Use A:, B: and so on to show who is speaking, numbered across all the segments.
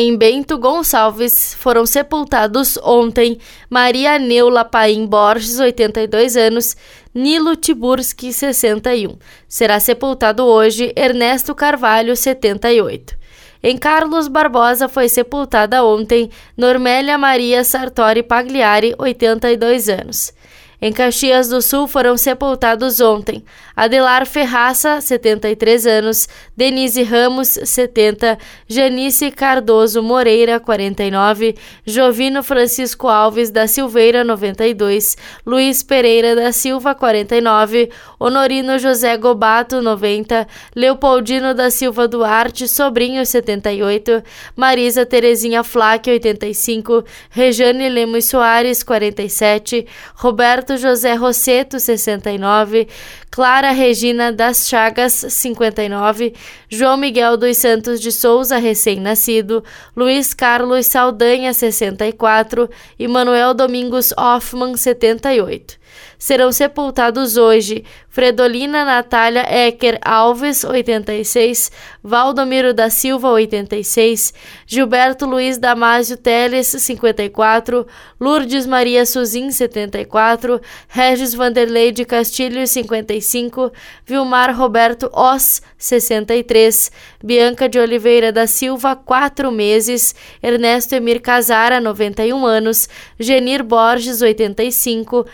A: Em Bento Gonçalves foram sepultados ontem Maria Neula Paim Borges, 82 anos, Nilo Tiburski, 61. Será sepultado hoje Ernesto Carvalho, 78. Em Carlos Barbosa foi sepultada ontem Normélia Maria Sartori Pagliari, 82 anos. Em Caxias do Sul foram sepultados ontem Adelar Ferraça, 73 anos, Denise Ramos, 70, Janice Cardoso Moreira, 49, Jovino Francisco Alves da Silveira, 92, Luiz Pereira da Silva, 49, Honorino José Gobato, 90, Leopoldino da Silva Duarte, sobrinho, 78, Marisa Terezinha Flaque, 85, Rejane Lemos Soares, 47, Roberto Roberto José Rosseto, 69, Clara Regina das Chagas, 59, João Miguel dos Santos de Souza, recém-nascido, Luiz Carlos Saldanha, 64 e Manuel Domingos Hoffman, 78 serão sepultados hoje Fredolina Natália Ecker Alves, 86, Valdomiro da Silva, 86, Gilberto Luiz Damásio Teles, 54, Lourdes Maria Suzin, 74, Regis Vanderlei de Castilho, 55, Vilmar Roberto Os, 63, Bianca de Oliveira da Silva, 4 meses, Ernesto Emir Casara, 91 anos, Genir Borges, 85,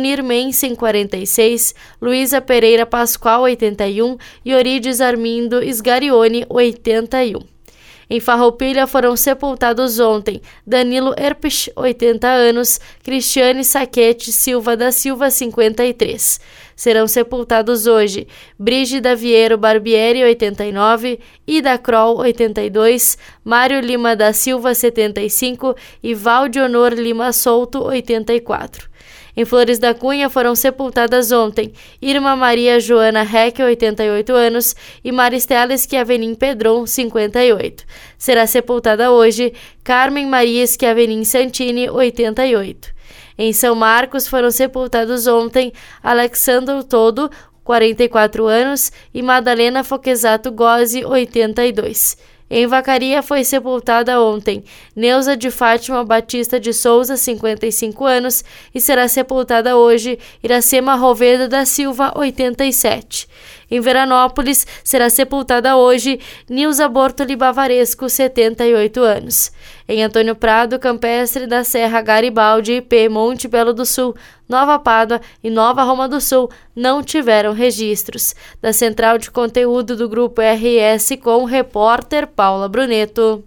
A: Leonir Mensen, 46, Luísa Pereira Pascoal, 81 e Orides Armindo Sgarione, 81. Em Farroupilha foram sepultados ontem Danilo Erpich, 80 anos, Cristiane Saquete Silva da Silva, 53. Serão sepultados hoje Brígida Vieiro Barbieri, 89, Ida Kroll, 82, Mário Lima da Silva, 75 e Valdionor Lima Souto, 84. Em Flores da Cunha foram sepultadas ontem Irma Maria Joana Heck, 88 anos, e Maristela Schiavenin Pedron, 58. Será sepultada hoje Carmen Maria Schiavenin Santini, 88. Em São Marcos foram sepultados ontem Alexandre Todo, 44 anos, e Madalena Foquesato Gozzi, 82. Em Vacaria foi sepultada ontem Neuza de Fátima Batista de Souza, 55 anos, e será sepultada hoje Iracema Roveda da Silva, 87. Em Veranópolis será sepultada hoje Nilza Bortoli Bavaresco, 78 anos. Em Antônio Prado, Campestre da Serra Garibaldi, IP, Monte Belo do Sul, Nova Pádua e Nova Roma do Sul não tiveram registros. Da central de conteúdo do grupo RS com o repórter Paula Bruneto.